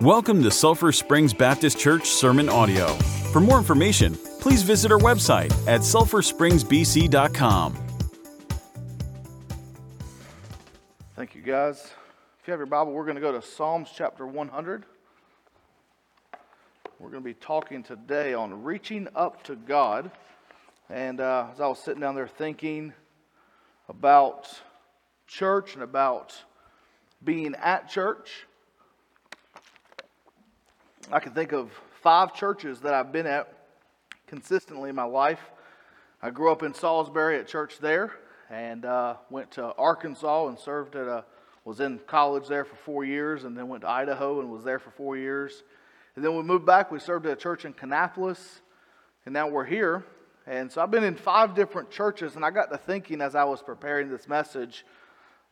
Welcome to Sulphur Springs Baptist Church Sermon Audio. For more information, please visit our website at sulphurspringsbc.com. Thank you, guys. If you have your Bible, we're going to go to Psalms chapter 100. We're going to be talking today on reaching up to God. And uh, as I was sitting down there thinking about church and about being at church, I can think of five churches that I've been at consistently in my life. I grew up in Salisbury at church there, and uh, went to Arkansas and served at a was in college there for four years, and then went to Idaho and was there for four years. And then we moved back. We served at a church in Kannapolis, and now we're here. And so I've been in five different churches, and I got to thinking as I was preparing this message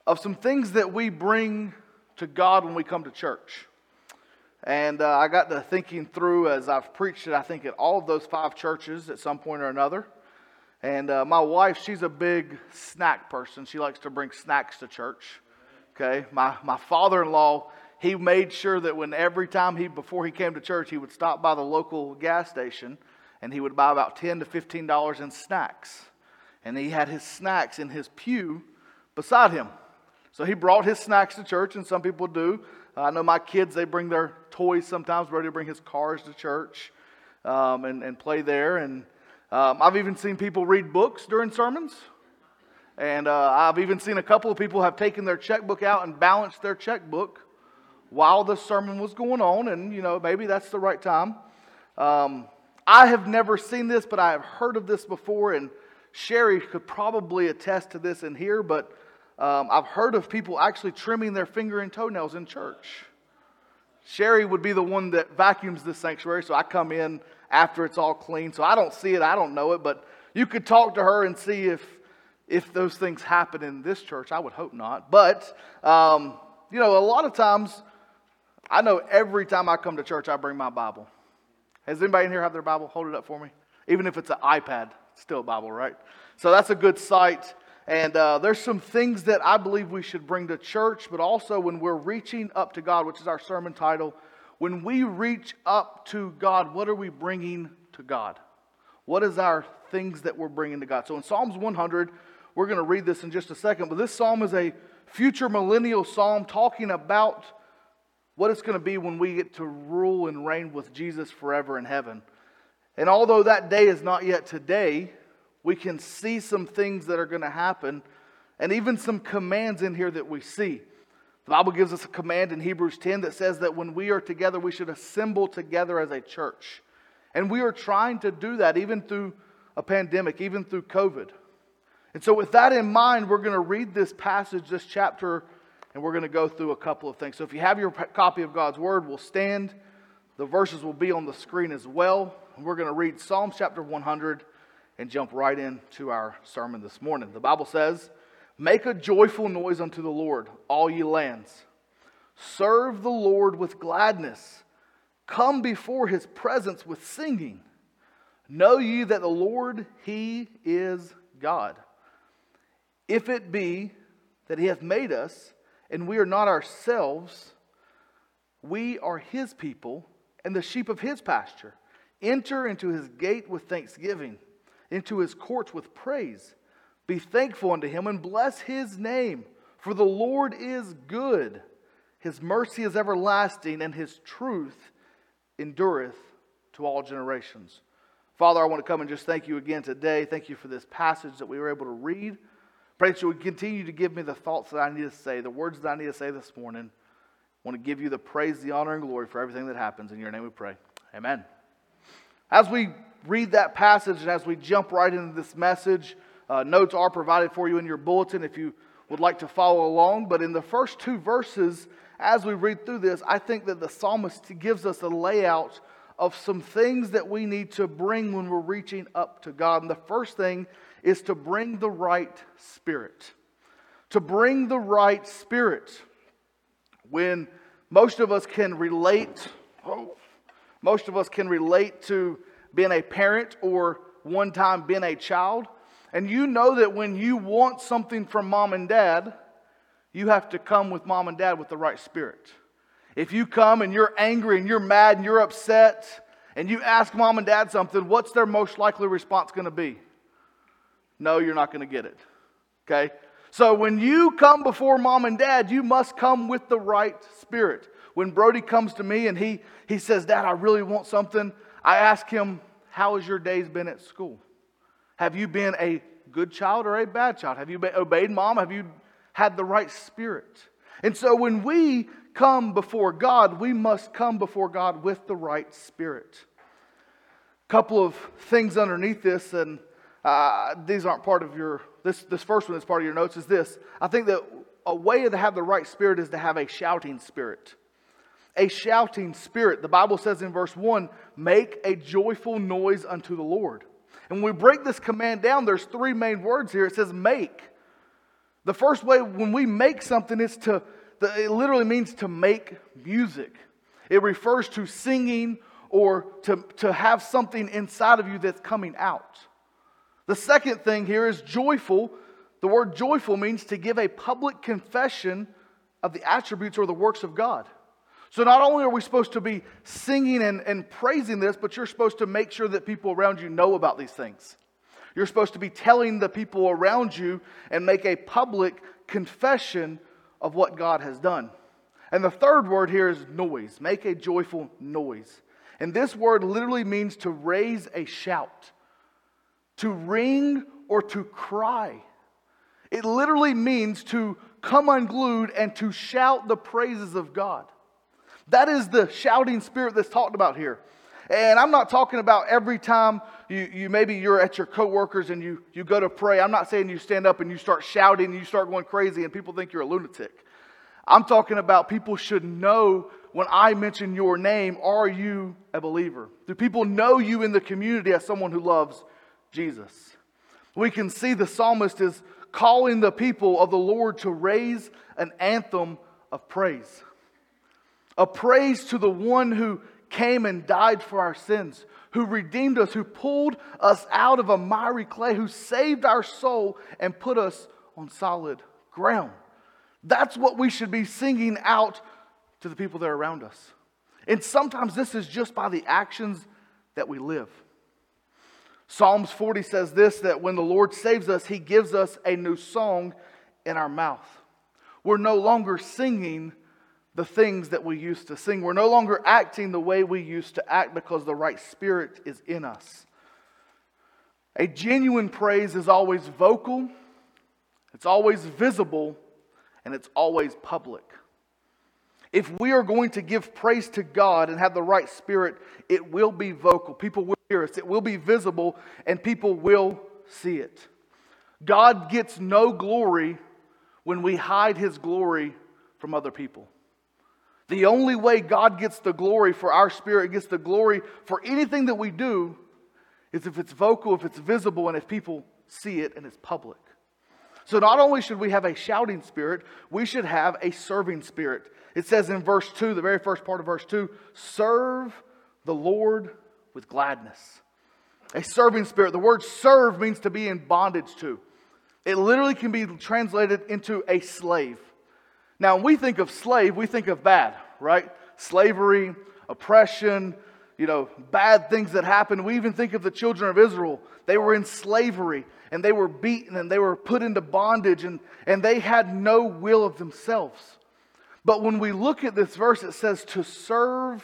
of some things that we bring to God when we come to church. And uh, I got to thinking through as I've preached it, I think, at all of those five churches at some point or another. And uh, my wife, she's a big snack person. She likes to bring snacks to church. Okay. My, my father in law, he made sure that when every time he, before he came to church, he would stop by the local gas station and he would buy about 10 to $15 in snacks. And he had his snacks in his pew beside him. So he brought his snacks to church, and some people do. I know my kids, they bring their toys sometimes. Brody bring his cars to church um, and, and play there. And um, I've even seen people read books during sermons. And uh, I've even seen a couple of people have taken their checkbook out and balanced their checkbook while the sermon was going on. And, you know, maybe that's the right time. Um, I have never seen this, but I have heard of this before. And Sherry could probably attest to this in here. But um, I've heard of people actually trimming their finger and toenails in church. Sherry would be the one that vacuums the sanctuary, so I come in after it's all clean. So I don't see it, I don't know it, but you could talk to her and see if if those things happen in this church. I would hope not. But um, you know, a lot of times, I know every time I come to church, I bring my Bible. Has anybody in here have their Bible? Hold it up for me. Even if it's an iPad, it's still a Bible, right? So that's a good sight. And uh, there's some things that I believe we should bring to church, but also when we're reaching up to God, which is our sermon title, when we reach up to God, what are we bringing to God? What is our things that we're bringing to God? So in Psalms 100, we're going to read this in just a second, but this psalm is a future millennial psalm talking about what it's going to be when we get to rule and reign with Jesus forever in heaven. And although that day is not yet today, we can see some things that are going to happen and even some commands in here that we see. The Bible gives us a command in Hebrews 10 that says that when we are together, we should assemble together as a church. And we are trying to do that even through a pandemic, even through COVID. And so, with that in mind, we're going to read this passage, this chapter, and we're going to go through a couple of things. So, if you have your copy of God's Word, we'll stand. The verses will be on the screen as well. And we're going to read Psalms chapter 100 and jump right into our sermon this morning. The Bible says, Make a joyful noise unto the Lord, all ye lands. Serve the Lord with gladness. Come before his presence with singing. Know ye that the Lord, he is God. If it be that he hath made us, and we are not ourselves, we are his people and the sheep of his pasture. Enter into his gate with thanksgiving into his courts with praise. Be thankful unto him and bless his name, for the Lord is good. His mercy is everlasting, and his truth endureth to all generations. Father, I want to come and just thank you again today. Thank you for this passage that we were able to read. Pray that you would continue to give me the thoughts that I need to say, the words that I need to say this morning. I want to give you the praise, the honor, and glory for everything that happens. In your name we pray. Amen. As we read that passage and as we jump right into this message, uh, notes are provided for you in your bulletin if you would like to follow along. But in the first two verses, as we read through this, I think that the psalmist gives us a layout of some things that we need to bring when we're reaching up to God. And the first thing is to bring the right spirit. To bring the right spirit. When most of us can relate, oh, most of us can relate to being a parent or one time been a child. And you know that when you want something from mom and dad, you have to come with mom and dad with the right spirit. If you come and you're angry and you're mad and you're upset and you ask mom and dad something, what's their most likely response going to be? No, you're not going to get it. Okay? So when you come before mom and dad, you must come with the right spirit. When Brody comes to me and he, he says, Dad, I really want something, I ask him, How has your days been at school? Have you been a good child or a bad child? Have you obeyed mom? Have you had the right spirit? And so when we come before God, we must come before God with the right spirit. A couple of things underneath this, and uh, these aren't part of your, this, this first one is part of your notes, is this. I think that a way to have the right spirit is to have a shouting spirit. A shouting spirit. The Bible says in verse 1 make a joyful noise unto the Lord. And when we break this command down, there's three main words here. It says make. The first way, when we make something, is to, it literally means to make music. It refers to singing or to, to have something inside of you that's coming out. The second thing here is joyful. The word joyful means to give a public confession of the attributes or the works of God. So not only are we supposed to be singing and, and praising this, but you're supposed to make sure that people around you know about these things. You're supposed to be telling the people around you and make a public confession of what God has done. And the third word here is noise. Make a joyful noise. And this word literally means to raise a shout to ring or to cry. It literally means to come unglued and to shout the praises of God. That is the shouting spirit that's talked about here. And I'm not talking about every time you, you maybe you're at your coworkers and you, you go to pray. I'm not saying you stand up and you start shouting and you start going crazy and people think you're a lunatic. I'm talking about people should know when I mention your name, are you a believer? Do people know you in the community as someone who loves Jesus. We can see the psalmist is calling the people of the Lord to raise an anthem of praise. A praise to the one who came and died for our sins, who redeemed us, who pulled us out of a miry clay, who saved our soul and put us on solid ground. That's what we should be singing out to the people that are around us. And sometimes this is just by the actions that we live. Psalms 40 says this that when the Lord saves us, he gives us a new song in our mouth. We're no longer singing the things that we used to sing. We're no longer acting the way we used to act because the right spirit is in us. A genuine praise is always vocal, it's always visible, and it's always public. If we are going to give praise to God and have the right spirit, it will be vocal. People will hear us, it will be visible, and people will see it. God gets no glory when we hide his glory from other people. The only way God gets the glory for our spirit, gets the glory for anything that we do, is if it's vocal, if it's visible, and if people see it and it's public. So, not only should we have a shouting spirit, we should have a serving spirit. It says in verse 2, the very first part of verse 2, serve the Lord with gladness. A serving spirit. The word serve means to be in bondage to. It literally can be translated into a slave. Now, when we think of slave, we think of bad, right? Slavery, oppression, you know, bad things that happened. We even think of the children of Israel. They were in slavery and they were beaten and they were put into bondage and, and they had no will of themselves. But when we look at this verse, it says to serve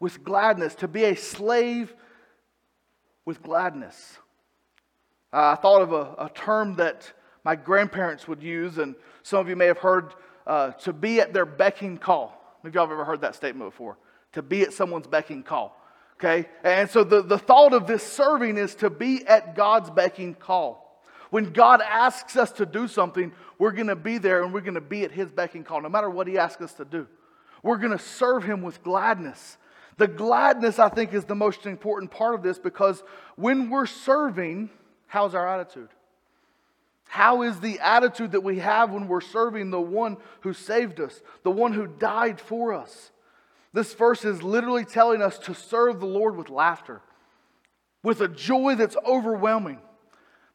with gladness, to be a slave with gladness. Uh, I thought of a, a, term that my grandparents would use, and some of you may have heard uh, to be at their becking call. Maybe y'all have ever heard that statement before. To be at someone's becking call. Okay? And so the, the thought of this serving is to be at God's becking call. When God asks us to do something, we're going to be there and we're going to be at His becking call, no matter what He asks us to do. We're going to serve Him with gladness. The gladness, I think, is the most important part of this because when we're serving, how's our attitude? How is the attitude that we have when we're serving the one who saved us, the one who died for us? This verse is literally telling us to serve the Lord with laughter, with a joy that's overwhelming.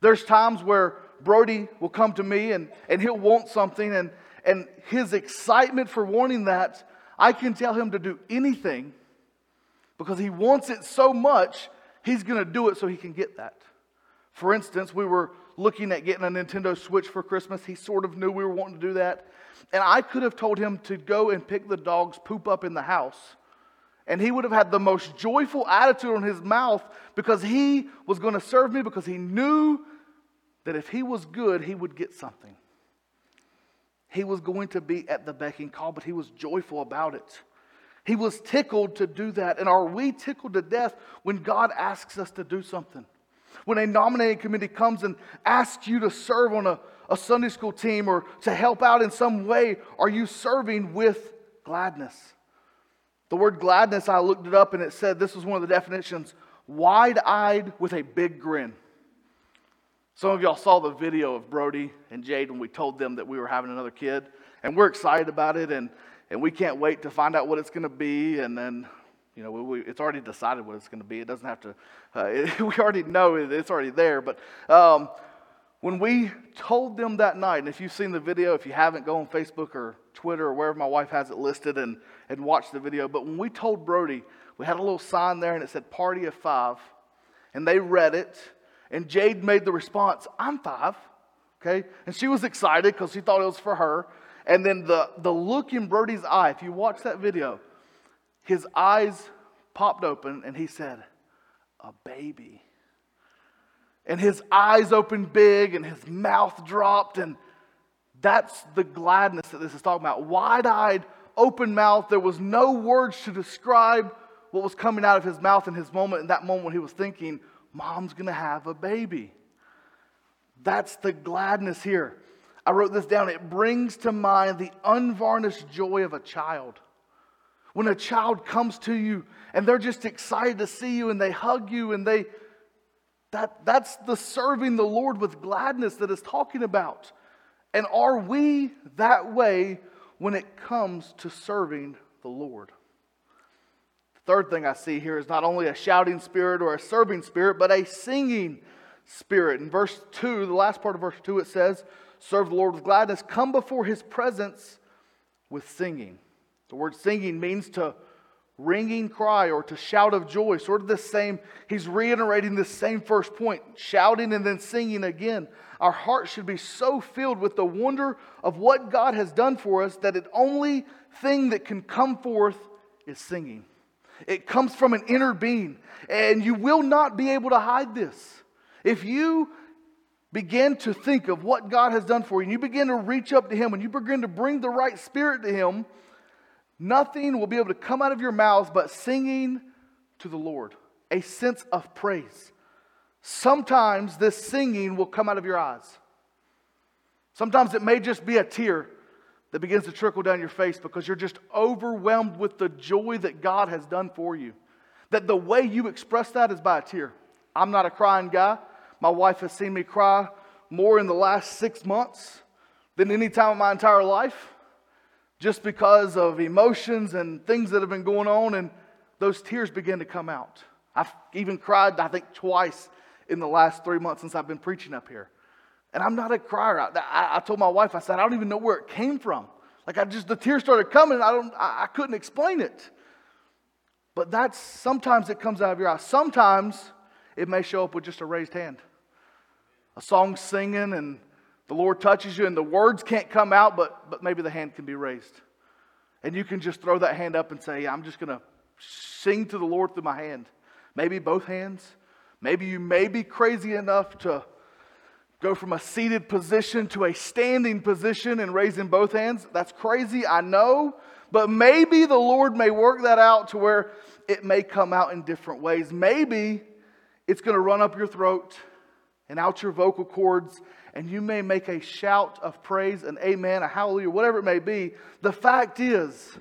There's times where Brody will come to me and, and he'll want something, and, and his excitement for wanting that I can tell him to do anything because he wants it so much, he's going to do it so he can get that. For instance, we were looking at getting a Nintendo Switch for Christmas. He sort of knew we were wanting to do that. And I could have told him to go and pick the dog's poop up in the house. And he would have had the most joyful attitude on his mouth because he was going to serve me because he knew that if he was good, he would get something. He was going to be at the beck and call, but he was joyful about it. He was tickled to do that. And are we tickled to death when God asks us to do something? When a nominating committee comes and asks you to serve on a, a Sunday school team or to help out in some way, are you serving with gladness? The word gladness, I looked it up and it said this was one of the definitions wide eyed with a big grin. Some of y'all saw the video of Brody and Jade when we told them that we were having another kid, and we're excited about it, and, and we can't wait to find out what it's going to be. And then, you know, we, we, it's already decided what it's going to be. It doesn't have to, uh, it, we already know it, it's already there. But um, when we told them that night, and if you've seen the video, if you haven't, go on Facebook or Twitter or wherever my wife has it listed and, and watch the video. But when we told Brody, we had a little sign there and it said party of five, and they read it and Jade made the response, I'm five. Okay? And she was excited because she thought it was for her. And then the, the look in Brody's eye, if you watch that video, his eyes popped open and he said, A baby. And his eyes opened big and his mouth dropped. And that's the gladness that this is talking about. Wide eyed, open mouth. There was no words to describe what was coming out of his mouth in his moment, in that moment when he was thinking, mom's going to have a baby. That's the gladness here. I wrote this down. It brings to mind the unvarnished joy of a child. When a child comes to you and they're just excited to see you and they hug you and they that that's the serving the Lord with gladness that is talking about. And are we that way when it comes to serving the Lord? The Third thing I see here is not only a shouting spirit or a serving spirit, but a singing spirit. In verse 2, the last part of verse 2, it says, Serve the Lord with gladness, come before his presence with singing. The word singing means to ringing cry or to shout of joy. Sort of the same, he's reiterating the same first point, shouting and then singing again. Our hearts should be so filled with the wonder of what God has done for us that the only thing that can come forth is singing. It comes from an inner being, and you will not be able to hide this. If you begin to think of what God has done for you, and you begin to reach up to Him, and you begin to bring the right spirit to Him, nothing will be able to come out of your mouths but singing to the Lord, a sense of praise. Sometimes this singing will come out of your eyes. Sometimes it may just be a tear that begins to trickle down your face because you're just overwhelmed with the joy that God has done for you. That the way you express that is by a tear. I'm not a crying guy. My wife has seen me cry more in the last six months than any time in my entire life just because of emotions and things that have been going on, and those tears begin to come out. I've even cried, I think, twice in the last three months since I've been preaching up here. And I'm not a crier. I, I, told my wife, I said, I don't even know where it came from. Like I just, the tears started coming. I don't, I, I couldn't explain it. But that's, sometimes it comes out of your eyes. Sometimes it may show up with just a raised hand. A song singing and the Lord touches you and the words can't come out, but, but maybe the hand can be raised. And you can just throw that hand up and say, I'm just going to sing to the Lord through my hand. Maybe both hands. Maybe you may be crazy enough to go from a seated position to a standing position and raising both hands. That's crazy, I know. But maybe the Lord may work that out to where it may come out in different ways. Maybe it's going to run up your throat and out your vocal cords, and you may make a shout of praise, an amen, a hallelujah, whatever it may be. The fact is,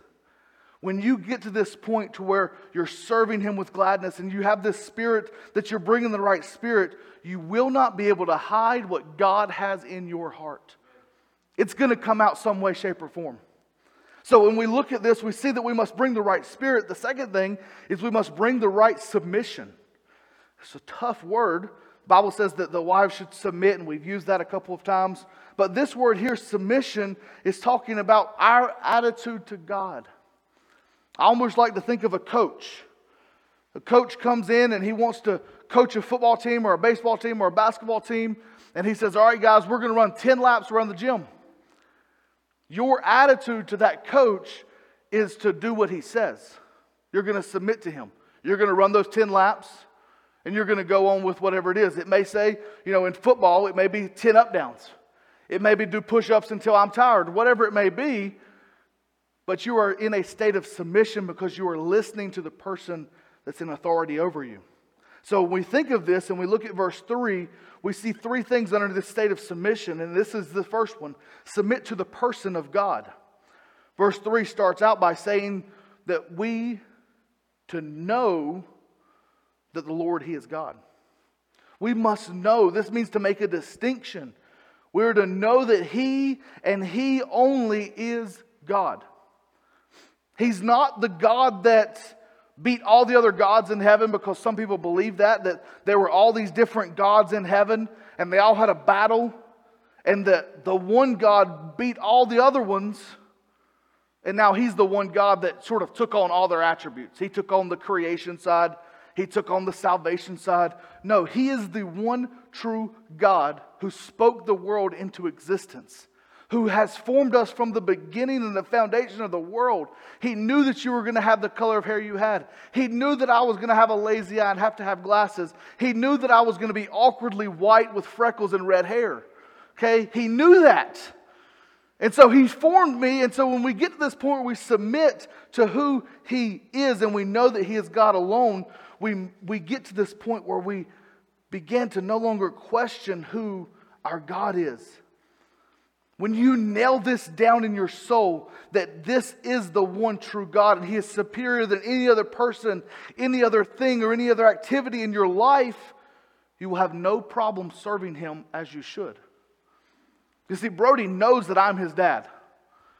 when you get to this point to where you're serving him with gladness and you have this spirit that you're bringing the right spirit you will not be able to hide what god has in your heart. It's going to come out some way shape or form. So when we look at this we see that we must bring the right spirit. The second thing is we must bring the right submission. It's a tough word bible says that the wives should submit and we've used that a couple of times but this word here submission is talking about our attitude to god I almost like to think of a coach. A coach comes in and he wants to coach a football team or a baseball team or a basketball team, and he says, All right, guys, we're going to run 10 laps around the gym. Your attitude to that coach is to do what he says. You're going to submit to him. You're going to run those 10 laps and you're going to go on with whatever it is. It may say, you know, in football, it may be 10 up downs. It may be do push ups until I'm tired, whatever it may be. But you are in a state of submission because you are listening to the person that's in authority over you. So when we think of this and we look at verse 3, we see three things under this state of submission, and this is the first one submit to the person of God. Verse 3 starts out by saying that we to know that the Lord, He is God. We must know. This means to make a distinction. We're to know that He and He only is God. He's not the God that beat all the other gods in heaven because some people believe that, that there were all these different gods in heaven and they all had a battle and that the one God beat all the other ones. And now he's the one God that sort of took on all their attributes. He took on the creation side, he took on the salvation side. No, he is the one true God who spoke the world into existence who has formed us from the beginning and the foundation of the world. He knew that you were going to have the color of hair you had. He knew that I was going to have a lazy eye and have to have glasses. He knew that I was going to be awkwardly white with freckles and red hair. Okay? He knew that. And so he formed me. And so when we get to this point we submit to who he is and we know that he is God alone, we, we get to this point where we begin to no longer question who our God is. When you nail this down in your soul that this is the one true God and He is superior than any other person, any other thing, or any other activity in your life, you will have no problem serving Him as you should. You see, Brody knows that I'm his dad.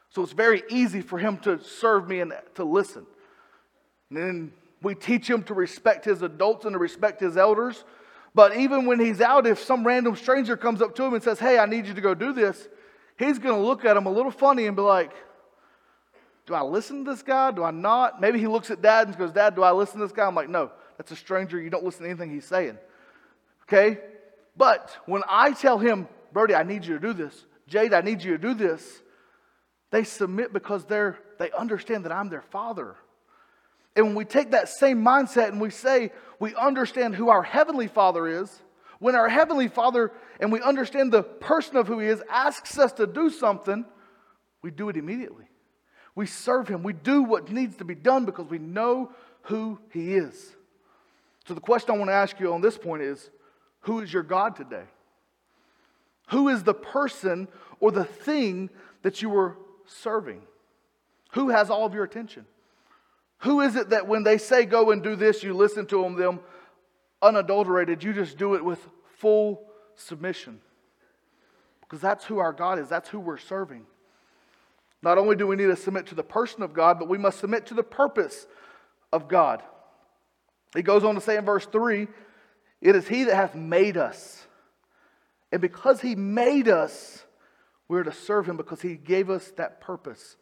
So it's very easy for him to serve me and to listen. And then we teach him to respect his adults and to respect his elders. But even when he's out, if some random stranger comes up to him and says, Hey, I need you to go do this, he's going to look at him a little funny and be like, Do I listen to this guy? Do I not? Maybe he looks at dad and goes, Dad, do I listen to this guy? I'm like, No, that's a stranger. You don't listen to anything he's saying. Okay? But when I tell him, Brody, I need you to do this, Jade, I need you to do this, they submit because they're, they understand that I'm their father. And when we take that same mindset and we say we understand who our Heavenly Father is, when our Heavenly Father and we understand the person of who He is asks us to do something, we do it immediately. We serve Him. We do what needs to be done because we know who He is. So, the question I want to ask you on this point is who is your God today? Who is the person or the thing that you are serving? Who has all of your attention? Who is it that when they say go and do this, you listen to them, them unadulterated, you just do it with full submission. Because that's who our God is, that's who we're serving. Not only do we need to submit to the person of God, but we must submit to the purpose of God. He goes on to say in verse 3 It is He that hath made us. And because He made us, we're to serve Him because He gave us that purpose.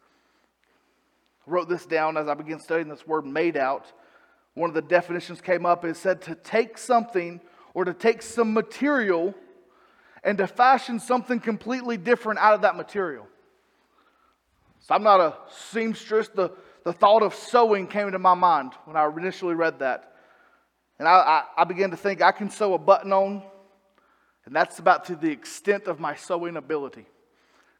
Wrote this down as I began studying this word made out. One of the definitions came up and said to take something or to take some material and to fashion something completely different out of that material. So I'm not a seamstress. The, the thought of sewing came into my mind when I initially read that. And I, I, I began to think I can sew a button on, and that's about to the extent of my sewing ability.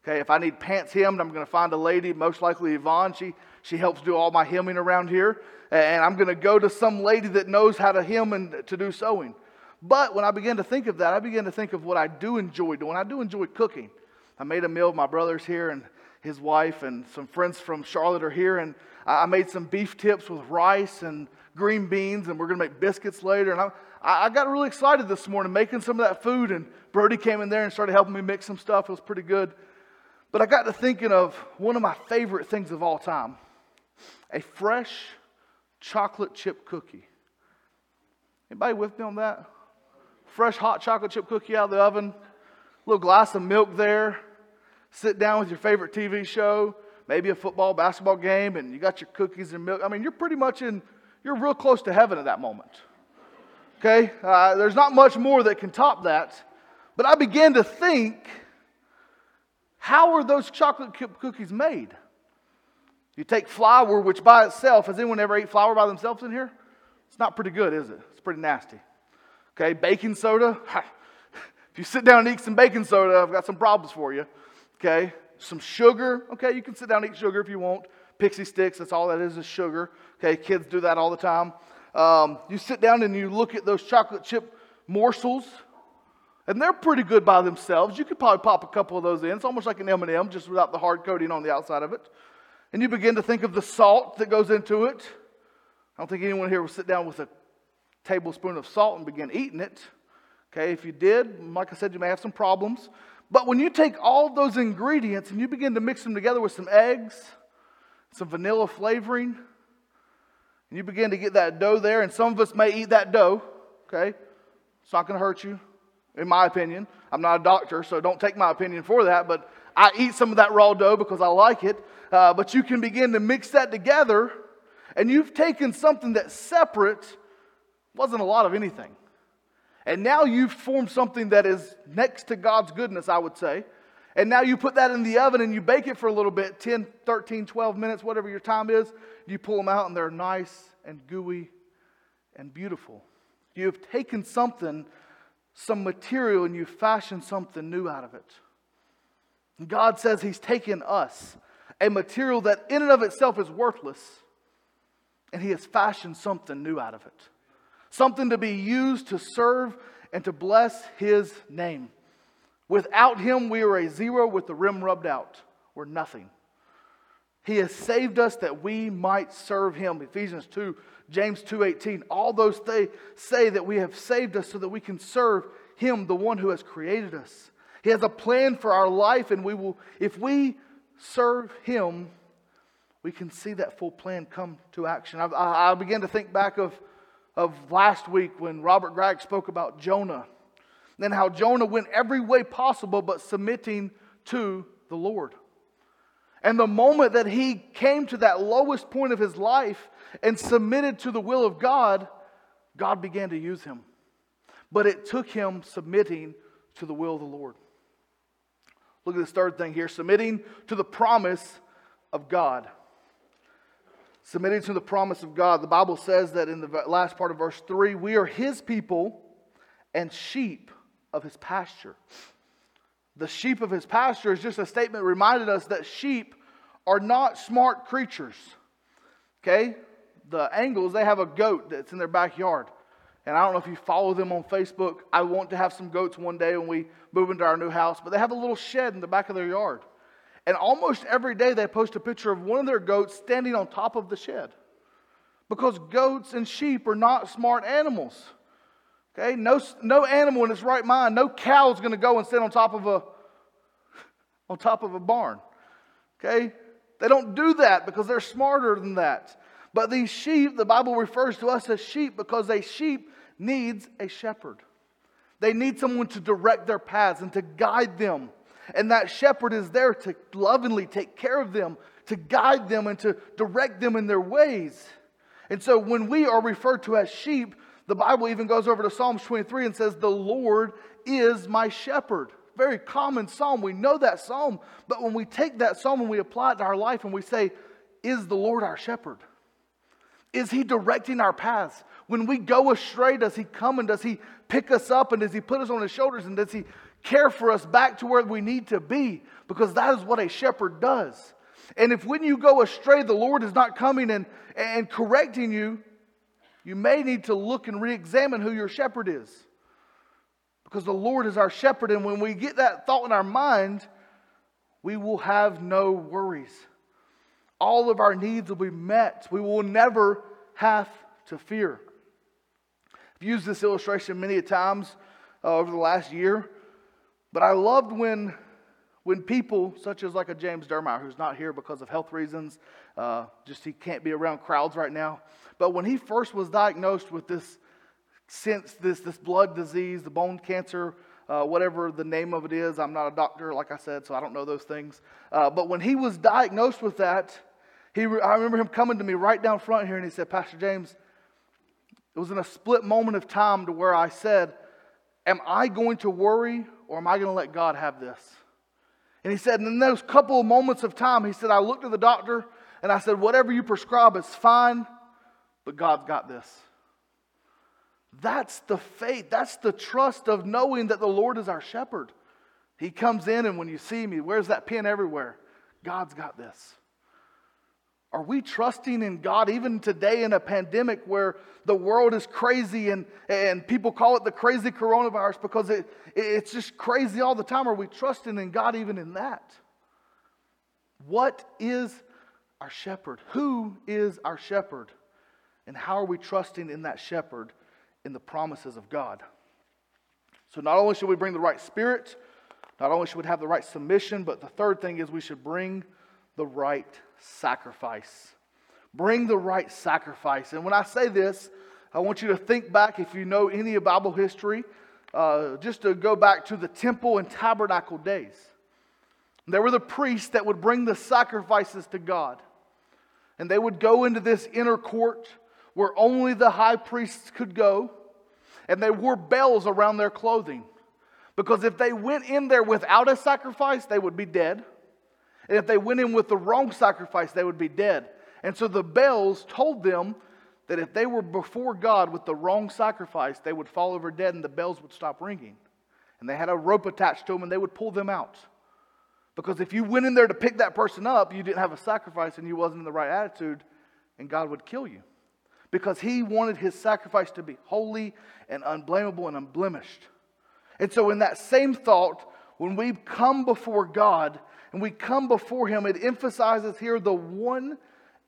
Okay, if I need pants hemmed, I'm going to find a lady, most likely Yvonne. She, she helps do all my hemming around here. And I'm going to go to some lady that knows how to hem and to do sewing. But when I began to think of that, I began to think of what I do enjoy doing. I do enjoy cooking. I made a meal with my brothers here and his wife, and some friends from Charlotte are here. And I made some beef tips with rice and green beans, and we're going to make biscuits later. And I, I got really excited this morning making some of that food. And Brody came in there and started helping me mix some stuff. It was pretty good. But I got to thinking of one of my favorite things of all time a fresh chocolate chip cookie. Anybody with me on that? Fresh hot chocolate chip cookie out of the oven, little glass of milk there. Sit down with your favorite TV show, maybe a football, basketball game, and you got your cookies and milk. I mean, you're pretty much in, you're real close to heaven at that moment. Okay? Uh, there's not much more that can top that. But I began to think, how are those chocolate cookies made? You take flour, which by itself, has anyone ever ate flour by themselves in here? It's not pretty good, is it? It's pretty nasty. Okay, baking soda. if you sit down and eat some baking soda, I've got some problems for you. Okay, some sugar. Okay, you can sit down and eat sugar if you want. Pixie sticks, that's all that is, is sugar. Okay, kids do that all the time. Um, you sit down and you look at those chocolate chip morsels, and they're pretty good by themselves. You could probably pop a couple of those in. It's almost like an M&M, just without the hard coating on the outside of it. And you begin to think of the salt that goes into it. I don't think anyone here will sit down with a tablespoon of salt and begin eating it. Okay, if you did, like I said, you may have some problems. But when you take all those ingredients and you begin to mix them together with some eggs, some vanilla flavoring, and you begin to get that dough there, and some of us may eat that dough, okay? It's not to hurt you, in my opinion. I'm not a doctor, so don't take my opinion for that, but I eat some of that raw dough because I like it. Uh, but you can begin to mix that together, and you've taken something that's separate, wasn't a lot of anything. And now you've formed something that is next to God's goodness, I would say. And now you put that in the oven and you bake it for a little bit 10, 13, 12 minutes, whatever your time is. You pull them out and they're nice and gooey and beautiful. You've taken something, some material, and you fashion something new out of it. God says He's taken us, a material that in and of itself is worthless, and He has fashioned something new out of it. Something to be used to serve and to bless His name. Without him, we are a zero with the rim rubbed out. We're nothing. He has saved us that we might serve him. Ephesians 2, James 2:18. All those they say that we have saved us so that we can serve him, the one who has created us. He has a plan for our life, and we will, if we serve him, we can see that full plan come to action. I, I, I began to think back of, of last week when Robert Gregg spoke about Jonah then how Jonah went every way possible but submitting to the Lord. And the moment that he came to that lowest point of his life and submitted to the will of God, God began to use him. But it took him submitting to the will of the Lord. Look at this third thing here submitting to the promise of God. Submitting to the promise of God. The Bible says that in the last part of verse 3 we are his people and sheep of his pasture. The sheep of his pasture is just a statement reminded us that sheep are not smart creatures. Okay? The Angles, they have a goat that's in their backyard. And I don't know if you follow them on Facebook. I want to have some goats one day when we move into our new house. But they have a little shed in the back of their yard. And almost every day they post a picture of one of their goats standing on top of the shed. Because goats and sheep are not smart animals. Okay, no, no animal in its right mind, no cow is going to go and sit on top of a on top of a barn. Okay? They don't do that because they're smarter than that. But these sheep, the Bible refers to us as sheep because a sheep needs a shepherd. They need someone to direct their paths and to guide them. And that shepherd is there to lovingly take care of them, to guide them, and to direct them in their ways. And so when we are referred to as sheep, the Bible even goes over to Psalms 23 and says, The Lord is my shepherd. Very common psalm. We know that psalm. But when we take that psalm and we apply it to our life and we say, Is the Lord our shepherd? Is he directing our paths? When we go astray, does he come and does he pick us up and does he put us on his shoulders and does he care for us back to where we need to be? Because that is what a shepherd does. And if when you go astray, the Lord is not coming and, and correcting you, you may need to look and re examine who your shepherd is. Because the Lord is our shepherd, and when we get that thought in our mind, we will have no worries. All of our needs will be met. We will never have to fear. I've used this illustration many times uh, over the last year, but I loved when, when people, such as like a James Dermeyer, who's not here because of health reasons, uh, just he can't be around crowds right now. But when he first was diagnosed with this, since this, this blood disease, the bone cancer, uh, whatever the name of it is. I'm not a doctor, like I said, so I don't know those things. Uh, but when he was diagnosed with that, he re- I remember him coming to me right down front here and he said, Pastor James, it was in a split moment of time to where I said, Am I going to worry or am I going to let God have this? And he said, in those couple of moments of time, he said, I looked at the doctor and I said, Whatever you prescribe is fine, but God's got this. That's the faith. That's the trust of knowing that the Lord is our shepherd. He comes in, and when you see me, where's that pin everywhere? God's got this. Are we trusting in God even today in a pandemic where the world is crazy and, and people call it the crazy coronavirus because it, it's just crazy all the time? Are we trusting in God even in that? What is our shepherd? Who is our shepherd? And how are we trusting in that shepherd in the promises of God? So, not only should we bring the right spirit, not only should we have the right submission, but the third thing is we should bring the right sacrifice. Bring the right sacrifice. And when I say this, I want you to think back, if you know any of Bible history, uh, just to go back to the temple and tabernacle days. There were the priests that would bring the sacrifices to God. And they would go into this inner court where only the high priests could go. And they wore bells around their clothing. Because if they went in there without a sacrifice, they would be dead. And if they went in with the wrong sacrifice, they would be dead. And so the bells told them that if they were before God with the wrong sacrifice, they would fall over dead and the bells would stop ringing. And they had a rope attached to them and they would pull them out. Because if you went in there to pick that person up, you didn't have a sacrifice and you wasn't in the right attitude, and God would kill you. Because he wanted his sacrifice to be holy and unblameable and unblemished. And so, in that same thought, when we come before God, and we come before him, it emphasizes here the one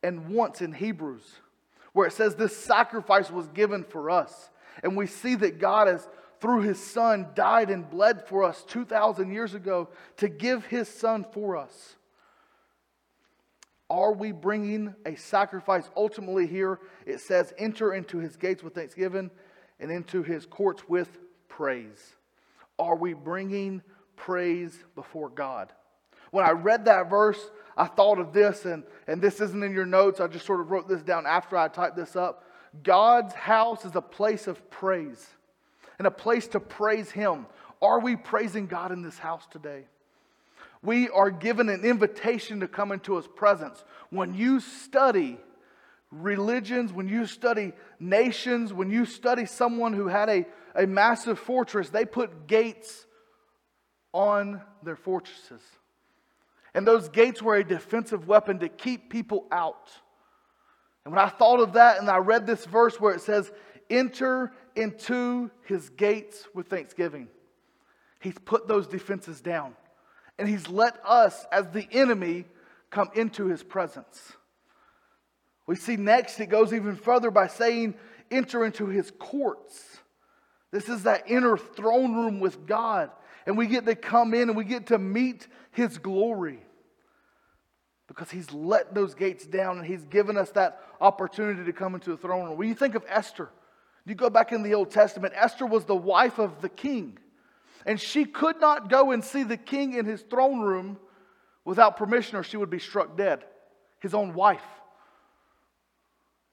and once in Hebrews, where it says this sacrifice was given for us. And we see that God has, through his son, died and bled for us 2,000 years ago to give his son for us. Are we bringing a sacrifice? Ultimately, here it says, enter into his gates with thanksgiving and into his courts with praise. Are we bringing praise before God? When I read that verse, I thought of this, and, and this isn't in your notes. I just sort of wrote this down after I typed this up. God's house is a place of praise and a place to praise Him. Are we praising God in this house today? We are given an invitation to come into His presence. When you study religions, when you study nations, when you study someone who had a, a massive fortress, they put gates on their fortresses. And those gates were a defensive weapon to keep people out. And when I thought of that and I read this verse where it says, enter into his gates with thanksgiving, he's put those defenses down. And he's let us, as the enemy, come into his presence. We see next, it goes even further by saying, enter into his courts. This is that inner throne room with God and we get to come in and we get to meet his glory because he's let those gates down and he's given us that opportunity to come into the throne room. When you think of Esther, you go back in the Old Testament, Esther was the wife of the king. And she could not go and see the king in his throne room without permission or she would be struck dead. His own wife.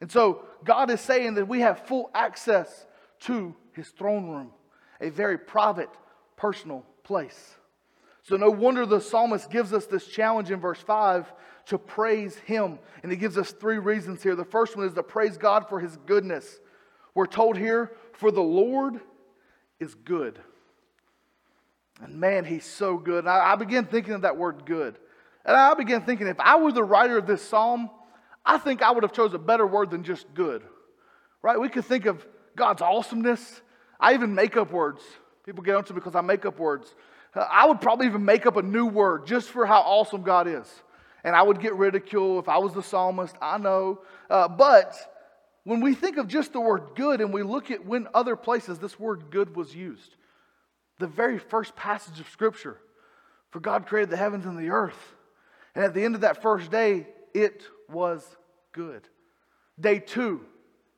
And so God is saying that we have full access to his throne room, a very private personal place. So, no wonder the psalmist gives us this challenge in verse 5 to praise him. And he gives us three reasons here. The first one is to praise God for his goodness. We're told here, for the Lord is good. And man, he's so good. And I, I began thinking of that word good. And I began thinking, if I were the writer of this psalm, I think I would have chose a better word than just good. Right? We could think of God's awesomeness. I even make up words. People get onto me because I make up words. Uh, I would probably even make up a new word just for how awesome God is. And I would get ridicule if I was the psalmist, I know. Uh, but when we think of just the word good and we look at when other places this word good was used, the very first passage of Scripture, for God created the heavens and the earth. And at the end of that first day, it was good. Day two,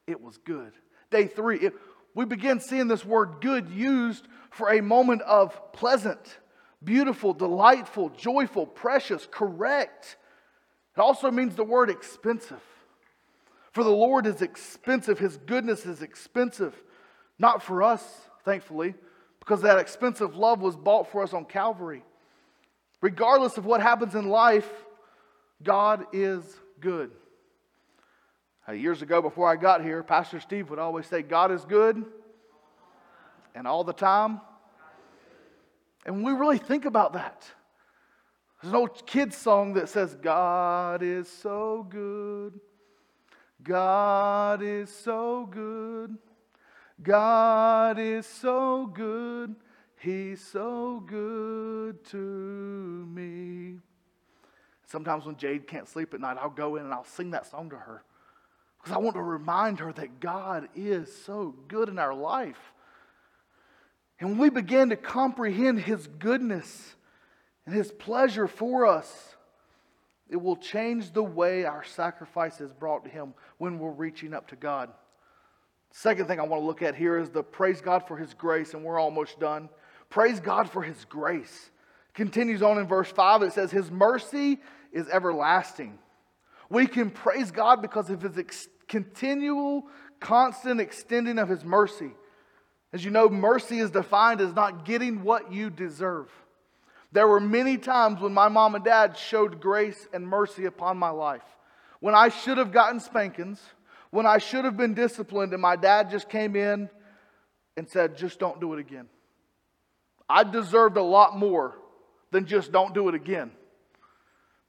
it was good. Day three, it we begin seeing this word good used for a moment of pleasant, beautiful, delightful, joyful, precious, correct. It also means the word expensive. For the Lord is expensive, His goodness is expensive, not for us, thankfully, because that expensive love was bought for us on Calvary. Regardless of what happens in life, God is good. Uh, years ago, before I got here, Pastor Steve would always say, God is good, and all the time. And we really think about that, there's an old kid's song that says, God is so good. God is so good. God is so good. He's so good to me. Sometimes when Jade can't sleep at night, I'll go in and I'll sing that song to her because I want to remind her that God is so good in our life. And when we begin to comprehend His goodness and His pleasure for us, it will change the way our sacrifice is brought to Him when we're reaching up to God. Second thing I want to look at here is the praise God for His grace, and we're almost done. Praise God for His grace. Continues on in verse 5, it says, His mercy is everlasting. We can praise God because of His ex- continual, constant extending of His mercy. As you know, mercy is defined as not getting what you deserve. There were many times when my mom and dad showed grace and mercy upon my life. When I should have gotten spankings, when I should have been disciplined, and my dad just came in and said, just don't do it again. I deserved a lot more than just don't do it again.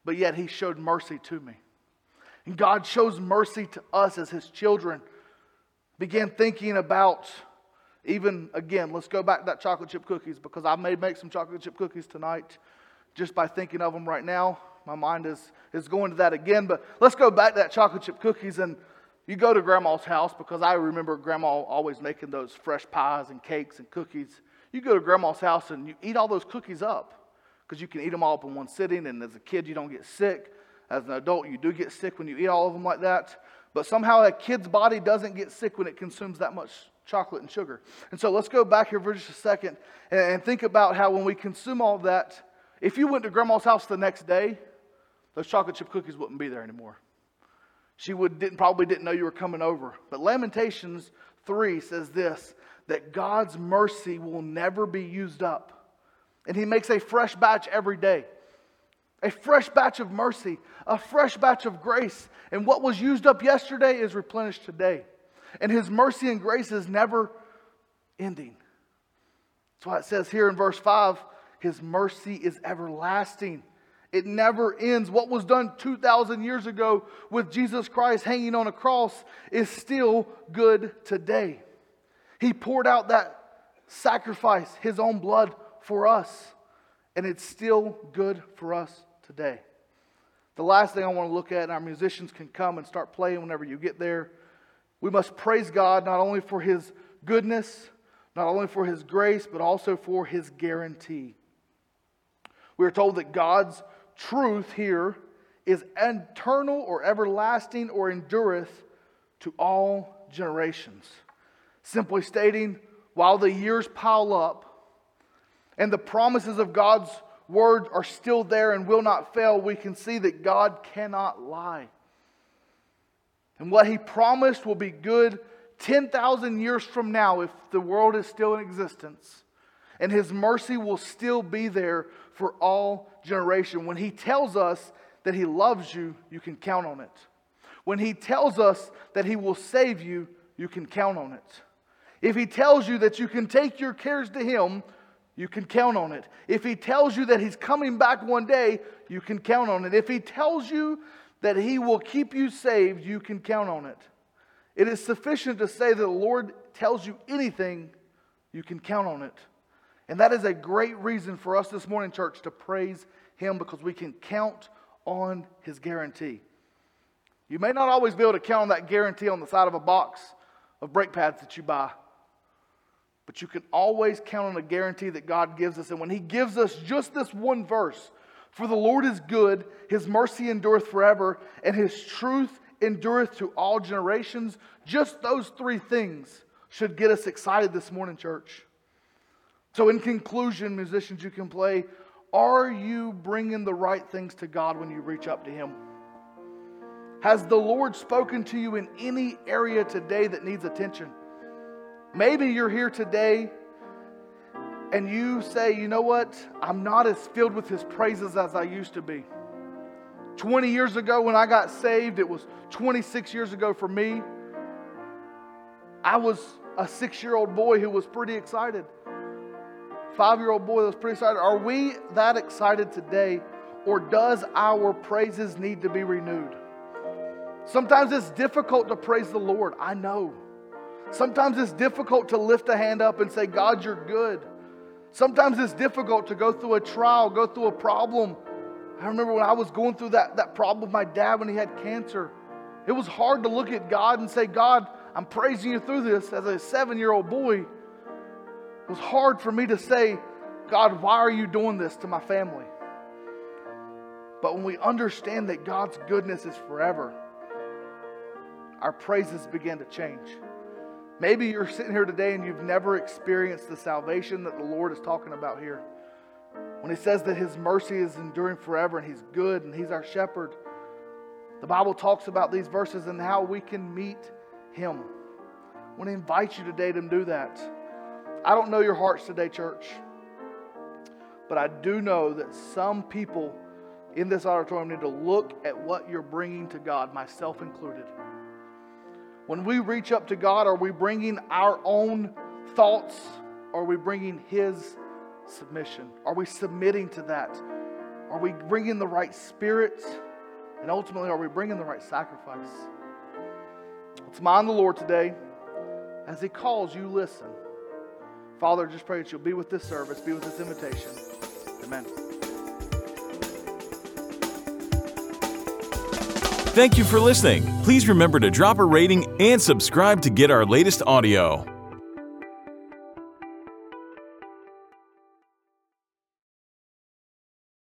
But yet he showed mercy to me. And God shows mercy to us as his children. Began thinking about even again, let's go back to that chocolate chip cookies because I may make some chocolate chip cookies tonight just by thinking of them right now. My mind is, is going to that again. But let's go back to that chocolate chip cookies and you go to grandma's house because I remember grandma always making those fresh pies and cakes and cookies. You go to grandma's house and you eat all those cookies up because you can eat them all up in one sitting. And as a kid, you don't get sick. As an adult, you do get sick when you eat all of them like that. But somehow a kid's body doesn't get sick when it consumes that much chocolate and sugar. And so let's go back here for just a second and think about how when we consume all that, if you went to grandma's house the next day, those chocolate chip cookies wouldn't be there anymore. She would, didn't, probably didn't know you were coming over. But Lamentations 3 says this that God's mercy will never be used up. And He makes a fresh batch every day. A fresh batch of mercy, a fresh batch of grace. And what was used up yesterday is replenished today. And His mercy and grace is never ending. That's why it says here in verse 5 His mercy is everlasting. It never ends. What was done 2,000 years ago with Jesus Christ hanging on a cross is still good today. He poured out that sacrifice, His own blood for us, and it's still good for us today. The last thing I want to look at, and our musicians can come and start playing whenever you get there. We must praise God not only for His goodness, not only for His grace, but also for His guarantee. We are told that God's truth here is eternal or everlasting or endureth to all generations. Simply stating, while the years pile up and the promises of God's word are still there and will not fail, we can see that God cannot lie. And what he promised will be good 10,000 years from now if the world is still in existence. And his mercy will still be there for all generation. When he tells us that he loves you, you can count on it. When he tells us that he will save you, you can count on it. If he tells you that you can take your cares to him, you can count on it. If he tells you that he's coming back one day, you can count on it. If he tells you that he will keep you saved, you can count on it. It is sufficient to say that the Lord tells you anything, you can count on it. And that is a great reason for us this morning, church, to praise Him because we can count on His guarantee. You may not always be able to count on that guarantee on the side of a box of brake pads that you buy, but you can always count on a guarantee that God gives us. And when He gives us just this one verse, for the Lord is good, His mercy endureth forever, and His truth endureth to all generations, just those three things should get us excited this morning, church. So, in conclusion, musicians, you can play Are you bringing the right things to God when you reach up to Him? Has the Lord spoken to you in any area today that needs attention? Maybe you're here today and you say, you know what? I'm not as filled with His praises as I used to be. 20 years ago when I got saved, it was 26 years ago for me. I was a six year old boy who was pretty excited. Five year old boy that was pretty excited. Are we that excited today, or does our praises need to be renewed? Sometimes it's difficult to praise the Lord. I know. Sometimes it's difficult to lift a hand up and say, God, you're good. Sometimes it's difficult to go through a trial, go through a problem. I remember when I was going through that, that problem with my dad when he had cancer. It was hard to look at God and say, God, I'm praising you through this as a seven year old boy. Was hard for me to say, God, why are you doing this to my family? But when we understand that God's goodness is forever, our praises begin to change. Maybe you're sitting here today and you've never experienced the salvation that the Lord is talking about here. When He says that His mercy is enduring forever and He's good and He's our shepherd, the Bible talks about these verses and how we can meet Him. I want to invite you today to do that. I don't know your hearts today, church, but I do know that some people in this auditorium need to look at what you're bringing to God, myself included. When we reach up to God, are we bringing our own thoughts? Or are we bringing His submission? Are we submitting to that? Are we bringing the right spirit? And ultimately, are we bringing the right sacrifice? Let's mind the Lord today. As He calls, you listen. Father, just pray that you'll be with this service, be with this invitation. Amen. Thank you for listening. Please remember to drop a rating and subscribe to get our latest audio.